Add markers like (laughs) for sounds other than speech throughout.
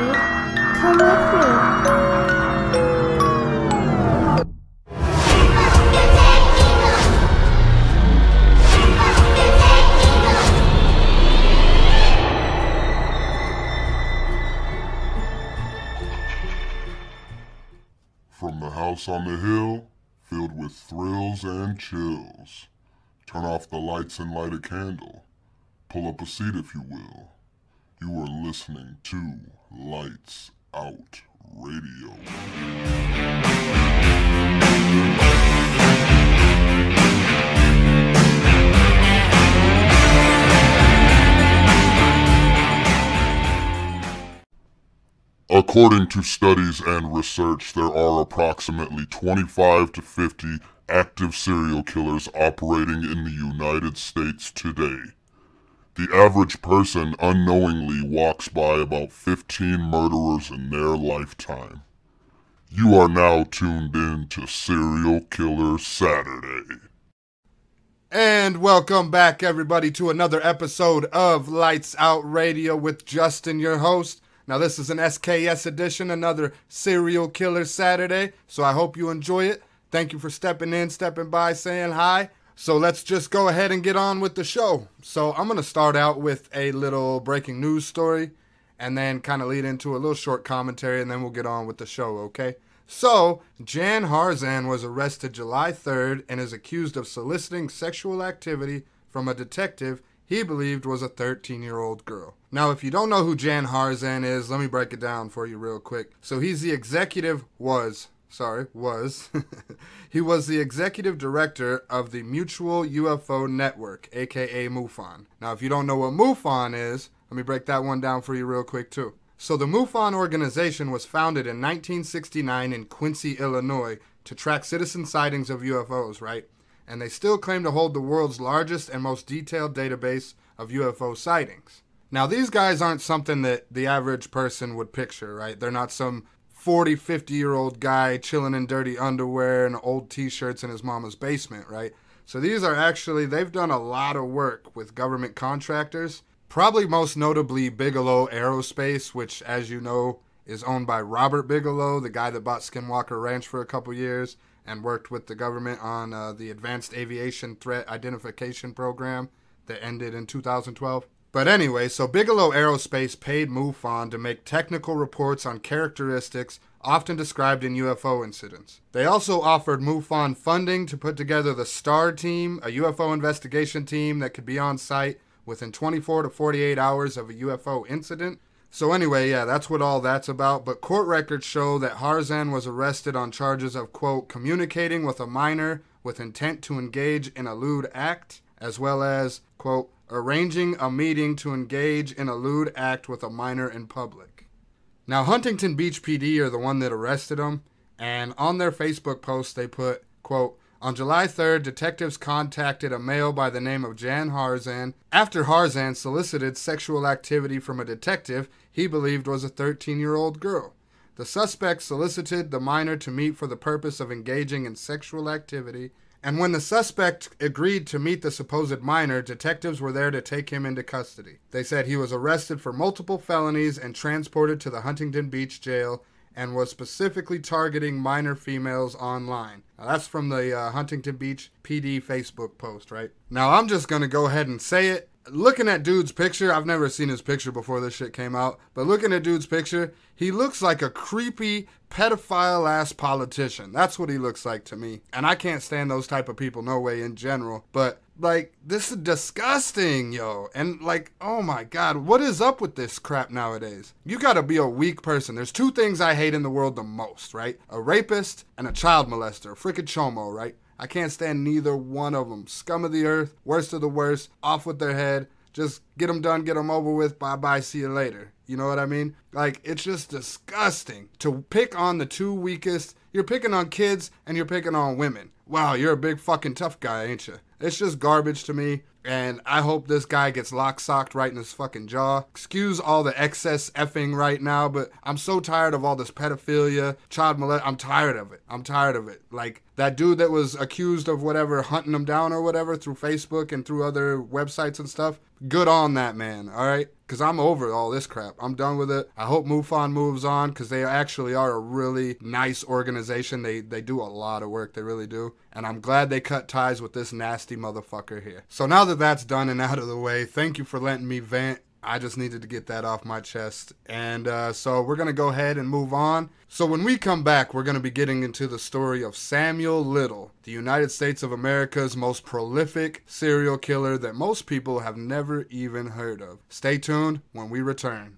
Come with me. From the house on the hill, filled with thrills and chills. Turn off the lights and light a candle. Pull up a seat if you will. You are listening to Lights Out Radio. According to studies and research, there are approximately 25 to 50 active serial killers operating in the United States today. The average person unknowingly walks by about 15 murderers in their lifetime. You are now tuned in to Serial Killer Saturday. And welcome back, everybody, to another episode of Lights Out Radio with Justin, your host. Now, this is an SKS edition, another Serial Killer Saturday, so I hope you enjoy it. Thank you for stepping in, stepping by, saying hi. So, let's just go ahead and get on with the show. So, I'm going to start out with a little breaking news story and then kind of lead into a little short commentary, and then we'll get on with the show, okay? So, Jan Harzan was arrested July 3rd and is accused of soliciting sexual activity from a detective he believed was a 13 year old girl. Now, if you don't know who Jan Harzan is, let me break it down for you real quick. So, he's the executive, was, sorry, was. (laughs) he was the executive director of the Mutual UFO Network, aka MUFON. Now, if you don't know what MUFON is, let me break that one down for you real quick too. So, the MUFON organization was founded in 1969 in Quincy, Illinois, to track citizen sightings of UFOs, right? And they still claim to hold the world's largest and most detailed database of UFO sightings. Now, these guys aren't something that the average person would picture, right? They're not some 40, 50 year old guy chilling in dirty underwear and old t shirts in his mama's basement, right? So these are actually, they've done a lot of work with government contractors, probably most notably Bigelow Aerospace, which, as you know, is owned by Robert Bigelow, the guy that bought Skinwalker Ranch for a couple years and worked with the government on uh, the Advanced Aviation Threat Identification Program that ended in 2012. But anyway, so Bigelow Aerospace paid MUFON to make technical reports on characteristics often described in UFO incidents. They also offered MUFON funding to put together the STAR team, a UFO investigation team that could be on site within 24 to 48 hours of a UFO incident. So anyway, yeah, that's what all that's about. But court records show that Harzan was arrested on charges of, quote, communicating with a minor with intent to engage in a lewd act, as well as, quote, arranging a meeting to engage in a lewd act with a minor in public. Now, Huntington Beach PD are the one that arrested him, and on their Facebook post they put, quote, on July 3rd, detectives contacted a male by the name of Jan Harzan after Harzan solicited sexual activity from a detective he believed was a 13 year old girl. The suspect solicited the minor to meet for the purpose of engaging in sexual activity, and when the suspect agreed to meet the supposed minor, detectives were there to take him into custody. They said he was arrested for multiple felonies and transported to the Huntington Beach jail and was specifically targeting minor females online. Now, that's from the uh, Huntington Beach PD Facebook post, right? Now, I'm just going to go ahead and say it. Looking at dude's picture, I've never seen his picture before this shit came out, but looking at dude's picture, he looks like a creepy pedophile ass politician. That's what he looks like to me. And I can't stand those type of people no way in general, but like this is disgusting, yo. And like, oh my god, what is up with this crap nowadays? You gotta be a weak person. There's two things I hate in the world the most, right? A rapist and a child molester, freaking chomo, right? I can't stand neither one of them. Scum of the earth, worst of the worst, off with their head. Just get them done, get them over with. Bye bye, see you later. You know what I mean? Like, it's just disgusting to pick on the two weakest. You're picking on kids and you're picking on women. Wow, you're a big fucking tough guy, ain't you? It's just garbage to me. And I hope this guy gets lock socked right in his fucking jaw. Excuse all the excess effing right now, but I'm so tired of all this pedophilia, child molest. I'm tired of it. I'm tired of it. Like that dude that was accused of whatever, hunting him down or whatever through Facebook and through other websites and stuff. Good on that man, all right? Because I'm over all this crap. I'm done with it. I hope MUFON moves on because they actually are a really nice organization. They, they do a lot of work. They really do. And I'm glad they cut ties with this nasty motherfucker here. So now that that's done and out of the way, thank you for letting me vent. I just needed to get that off my chest. And uh, so we're going to go ahead and move on. So when we come back, we're going to be getting into the story of Samuel Little, the United States of America's most prolific serial killer that most people have never even heard of. Stay tuned when we return.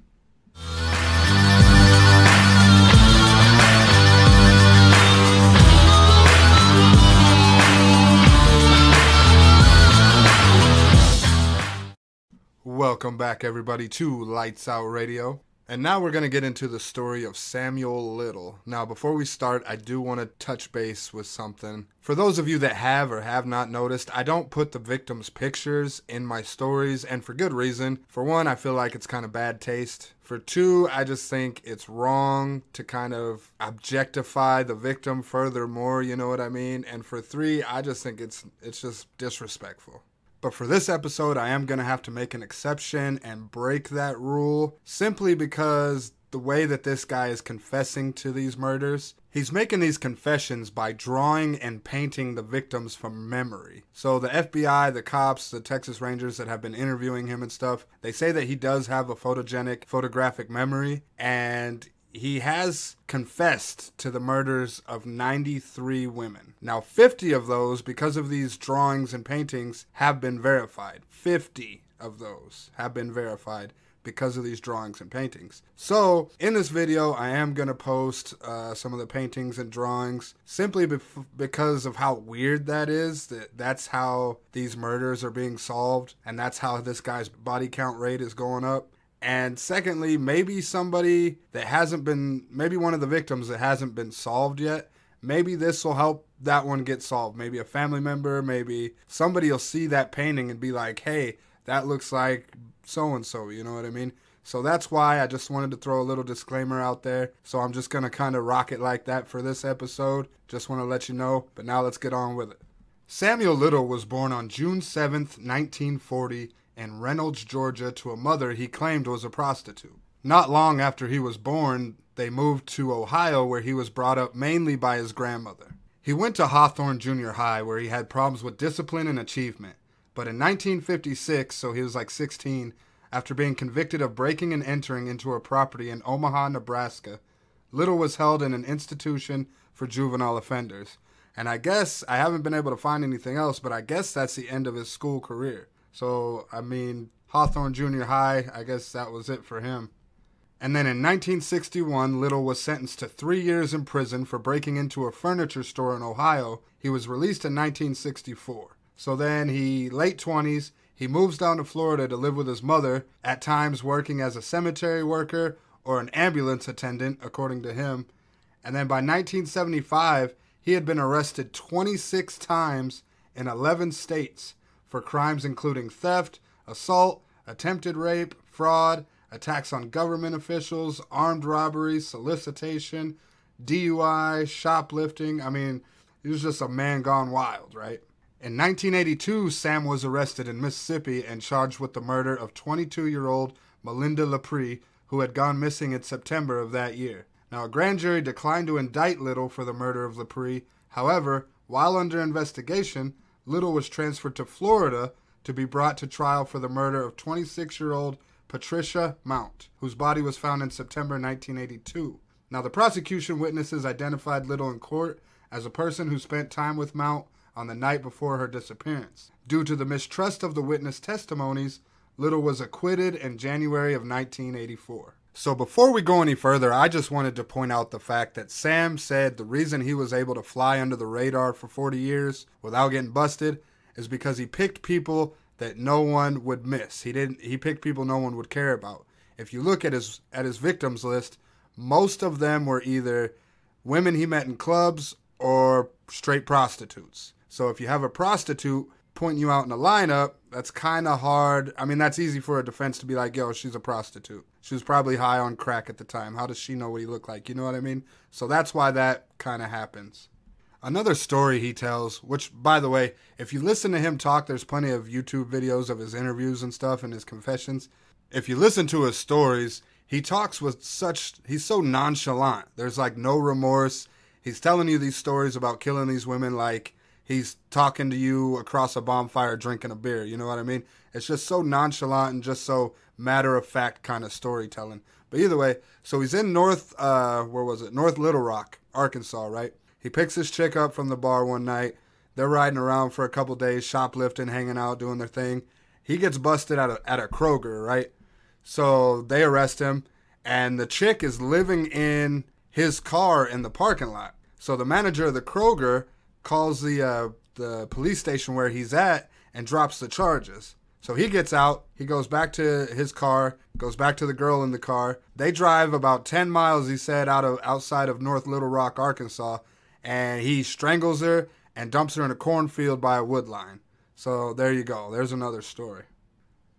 Welcome back, everybody, to Lights Out Radio. And now we're going to get into the story of Samuel Little. Now, before we start, I do want to touch base with something. For those of you that have or have not noticed, I don't put the victims' pictures in my stories, and for good reason. For one, I feel like it's kind of bad taste. For two, I just think it's wrong to kind of objectify the victim furthermore, you know what I mean? And for three, I just think it's it's just disrespectful. But for this episode, I am going to have to make an exception and break that rule simply because the way that this guy is confessing to these murders, he's making these confessions by drawing and painting the victims from memory. So the FBI, the cops, the Texas Rangers that have been interviewing him and stuff, they say that he does have a photogenic photographic memory and he has confessed to the murders of 93 women. Now, 50 of those, because of these drawings and paintings, have been verified. 50 of those have been verified because of these drawings and paintings. So, in this video, I am going to post uh, some of the paintings and drawings simply because of how weird that is. That that's how these murders are being solved, and that's how this guy's body count rate is going up. And secondly, maybe somebody that hasn't been, maybe one of the victims that hasn't been solved yet, maybe this will help that one get solved. Maybe a family member, maybe somebody will see that painting and be like, hey, that looks like so and so, you know what I mean? So that's why I just wanted to throw a little disclaimer out there. So I'm just going to kind of rock it like that for this episode. Just want to let you know. But now let's get on with it. Samuel Little was born on June 7th, 1940 in Reynolds, Georgia, to a mother he claimed was a prostitute. Not long after he was born, they moved to Ohio, where he was brought up mainly by his grandmother. He went to Hawthorne Junior High, where he had problems with discipline and achievement. But in 1956, so he was like 16, after being convicted of breaking and entering into a property in Omaha, Nebraska, Little was held in an institution for juvenile offenders. And I guess I haven't been able to find anything else, but I guess that's the end of his school career. So, I mean, Hawthorne Junior High, I guess that was it for him. And then in 1961, Little was sentenced to three years in prison for breaking into a furniture store in Ohio. He was released in 1964. So then he, late 20s, he moves down to Florida to live with his mother, at times working as a cemetery worker or an ambulance attendant, according to him. And then by 1975, he had been arrested 26 times in 11 states for crimes including theft, assault, attempted rape, fraud, attacks on government officials, armed robbery, solicitation, DUI, shoplifting. I mean, he was just a man gone wild, right? In 1982, Sam was arrested in Mississippi and charged with the murder of 22 year old Melinda LaPree, who had gone missing in September of that year. Now, a grand jury declined to indict Little for the murder of LaPree. However, while under investigation, Little was transferred to Florida to be brought to trial for the murder of 26 year old Patricia Mount, whose body was found in September 1982. Now, the prosecution witnesses identified Little in court as a person who spent time with Mount on the night before her disappearance. Due to the mistrust of the witness testimonies, Little was acquitted in January of 1984. So before we go any further, I just wanted to point out the fact that Sam said the reason he was able to fly under the radar for 40 years without getting busted is because he picked people that no one would miss. He didn't he picked people no one would care about. If you look at his at his victims list, most of them were either women he met in clubs or straight prostitutes. So if you have a prostitute pointing you out in a lineup, that's kind of hard. I mean, that's easy for a defense to be like, yo, she's a prostitute. She was probably high on crack at the time. How does she know what he looked like? You know what I mean? So that's why that kind of happens. Another story he tells, which, by the way, if you listen to him talk, there's plenty of YouTube videos of his interviews and stuff and his confessions. If you listen to his stories, he talks with such, he's so nonchalant. There's like no remorse. He's telling you these stories about killing these women like he's talking to you across a bonfire drinking a beer. You know what I mean? It's just so nonchalant and just so matter of fact kind of storytelling. But either way, so he's in North, uh, where was it? North Little Rock, Arkansas, right? He picks his chick up from the bar one night. They're riding around for a couple days, shoplifting, hanging out, doing their thing. He gets busted at a, at a Kroger, right? So they arrest him, and the chick is living in his car in the parking lot. So the manager of the Kroger calls the uh, the police station where he's at and drops the charges. So he gets out, he goes back to his car, goes back to the girl in the car. They drive about 10 miles, he said, out of outside of North Little Rock, Arkansas, and he strangles her and dumps her in a cornfield by a wood line. So there you go. There's another story.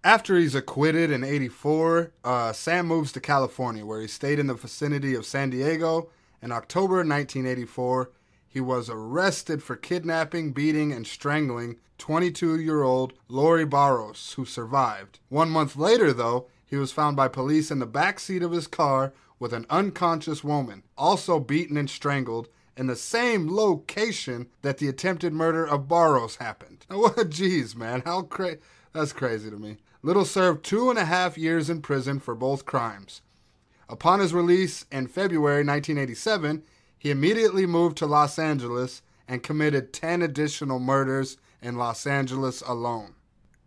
After he's acquitted in 84, uh, Sam moves to California, where he stayed in the vicinity of San Diego. In October 1984, he was arrested for kidnapping, beating, and strangling 22 year old Lori Barros, who survived. One month later, though, he was found by police in the back seat of his car with an unconscious woman, also beaten and strangled, in the same location that the attempted murder of Barros happened. (laughs) What, jeez, man, how crazy. That's crazy to me. Little served two and a half years in prison for both crimes. Upon his release in February 1987, he immediately moved to Los Angeles and committed 10 additional murders in Los Angeles alone.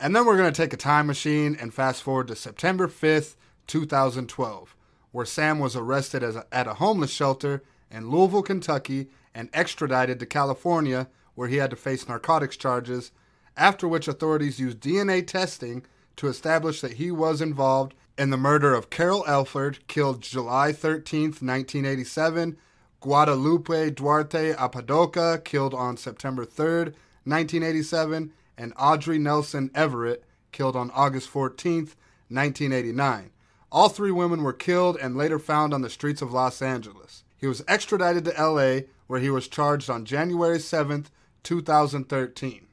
And then we're going to take a time machine and fast forward to September 5th, 2012, where Sam was arrested a, at a homeless shelter in Louisville, Kentucky, and extradited to California, where he had to face narcotics charges, after which authorities used DNA testing to establish that he was involved in the murder of Carol Alford, killed July 13, 1987, Guadalupe Duarte Apodaca, killed on September 3, 1987, and Audrey Nelson Everett, killed on August 14, 1989. All three women were killed and later found on the streets of Los Angeles. He was extradited to LA, where he was charged on January 7, 2013.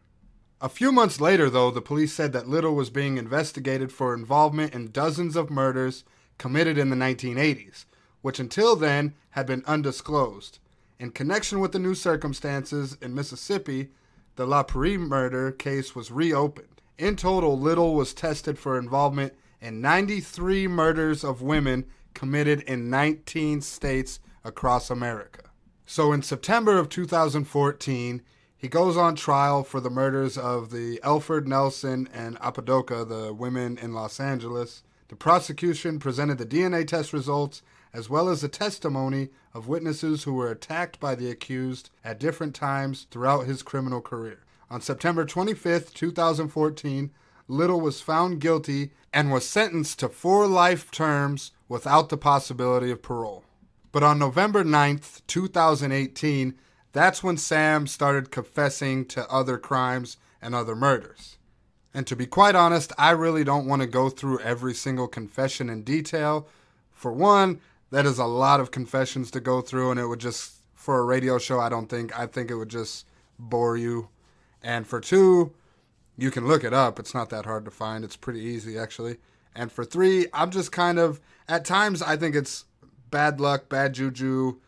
A few months later, though, the police said that Little was being investigated for involvement in dozens of murders committed in the 1980s, which until then had been undisclosed. In connection with the new circumstances in Mississippi, the LaPree murder case was reopened. In total, Little was tested for involvement in 93 murders of women committed in 19 states across America. So in September of 2014, he goes on trial for the murders of the Alford Nelson and Apodaca, the women in Los Angeles. The prosecution presented the DNA test results as well as the testimony of witnesses who were attacked by the accused at different times throughout his criminal career. On September 25, 2014, Little was found guilty and was sentenced to four life terms without the possibility of parole. But on November 9th, 2018, that's when Sam started confessing to other crimes and other murders. And to be quite honest, I really don't want to go through every single confession in detail. For one, that is a lot of confessions to go through, and it would just, for a radio show, I don't think, I think it would just bore you. And for two, you can look it up. It's not that hard to find. It's pretty easy, actually. And for three, I'm just kind of, at times, I think it's bad luck, bad juju.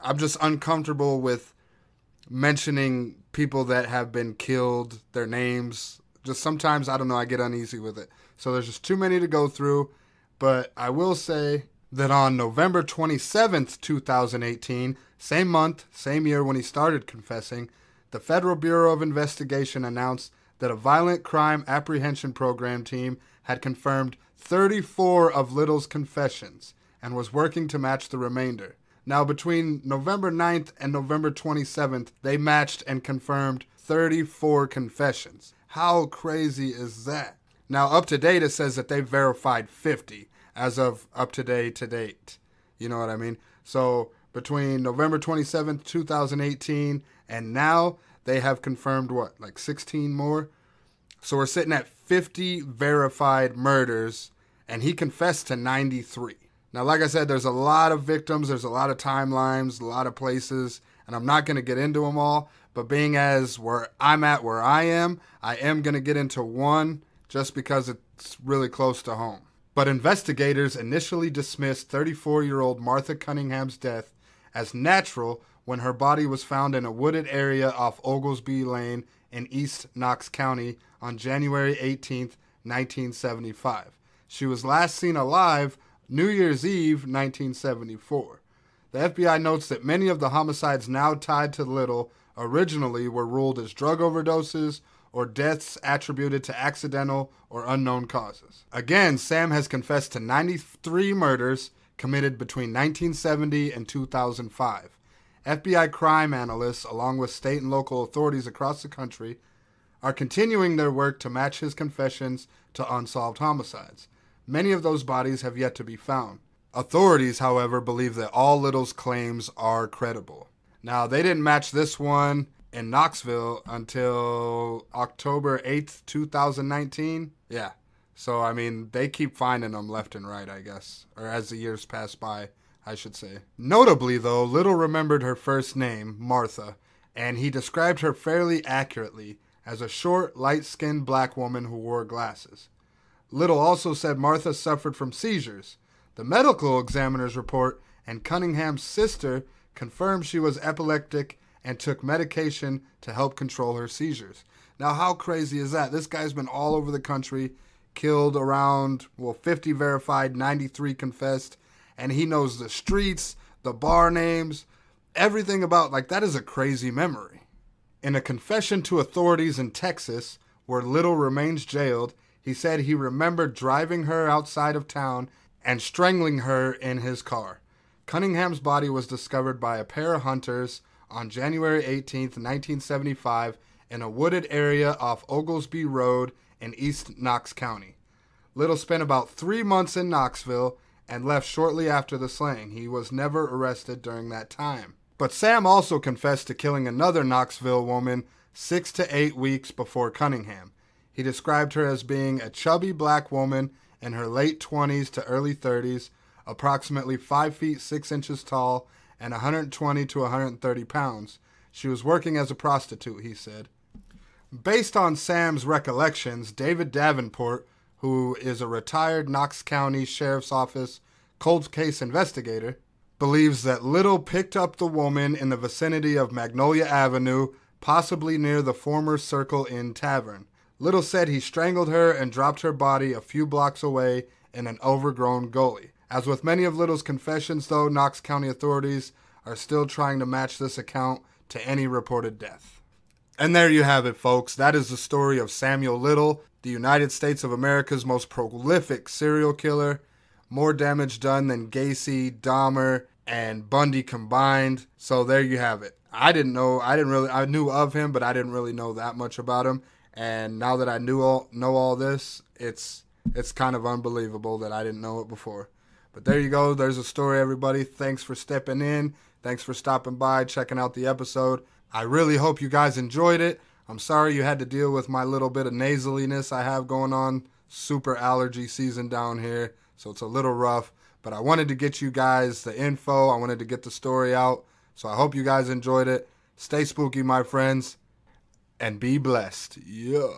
I'm just uncomfortable with mentioning people that have been killed, their names. Just sometimes, I don't know, I get uneasy with it. So there's just too many to go through. But I will say that on November 27th, 2018, same month, same year when he started confessing, the Federal Bureau of Investigation announced that a violent crime apprehension program team had confirmed 34 of Little's confessions and was working to match the remainder. Now, between November 9th and November 27th, they matched and confirmed 34 confessions. How crazy is that? Now, up to date, it says that they verified 50 as of up to date to date. You know what I mean? So, between November 27th, 2018, and now, they have confirmed what, like 16 more? So we're sitting at 50 verified murders, and he confessed to 93. Now, like I said, there's a lot of victims, there's a lot of timelines, a lot of places, and I'm not going to get into them all. But being as where I'm at, where I am, I am going to get into one just because it's really close to home. But investigators initially dismissed 34 year old Martha Cunningham's death as natural when her body was found in a wooded area off Oglesby Lane in East Knox County on January 18, 1975. She was last seen alive New Year's Eve, 1974. The FBI notes that many of the homicides now tied to Little originally were ruled as drug overdoses or deaths attributed to accidental or unknown causes. Again, Sam has confessed to 93 murders committed between 1970 and 2005. FBI crime analysts, along with state and local authorities across the country, are continuing their work to match his confessions to unsolved homicides. Many of those bodies have yet to be found. Authorities, however, believe that all Little's claims are credible. Now, they didn't match this one in Knoxville until October 8th, 2019. Yeah. So, I mean, they keep finding them left and right, I guess, or as the years pass by. I should say. Notably, though, Little remembered her first name, Martha, and he described her fairly accurately as a short, light skinned black woman who wore glasses. Little also said Martha suffered from seizures. The medical examiner's report and Cunningham's sister confirmed she was epileptic and took medication to help control her seizures. Now, how crazy is that? This guy's been all over the country, killed around, well, 50 verified, 93 confessed, and he knows the streets, the bar names, everything about like that is a crazy memory. In a confession to authorities in Texas, where Little remains jailed, he said he remembered driving her outside of town and strangling her in his car. Cunningham's body was discovered by a pair of hunters on January 18, 1975, in a wooded area off Oglesby Road in East Knox County. Little spent about three months in Knoxville and left shortly after the slaying. He was never arrested during that time. But Sam also confessed to killing another Knoxville woman six to eight weeks before Cunningham. He described her as being a chubby black woman in her late 20s to early 30s, approximately 5 feet 6 inches tall, and 120 to 130 pounds. She was working as a prostitute, he said. Based on Sam's recollections, David Davenport, who is a retired Knox County Sheriff's Office cold case investigator, believes that Little picked up the woman in the vicinity of Magnolia Avenue, possibly near the former Circle Inn Tavern. Little said he strangled her and dropped her body a few blocks away in an overgrown gully. As with many of Little's confessions, though, Knox County authorities are still trying to match this account to any reported death. And there you have it, folks. That is the story of Samuel Little, the United States of America's most prolific serial killer. More damage done than Gacy, Dahmer, and Bundy combined. So there you have it. I didn't know, I didn't really, I knew of him, but I didn't really know that much about him. And now that I knew all, know all this, it's, it's kind of unbelievable that I didn't know it before. But there you go. There's a story, everybody. Thanks for stepping in. Thanks for stopping by, checking out the episode. I really hope you guys enjoyed it. I'm sorry you had to deal with my little bit of nasaliness I have going on. Super allergy season down here, so it's a little rough. But I wanted to get you guys the info. I wanted to get the story out. So I hope you guys enjoyed it. Stay spooky, my friends, and be blessed. Yeah.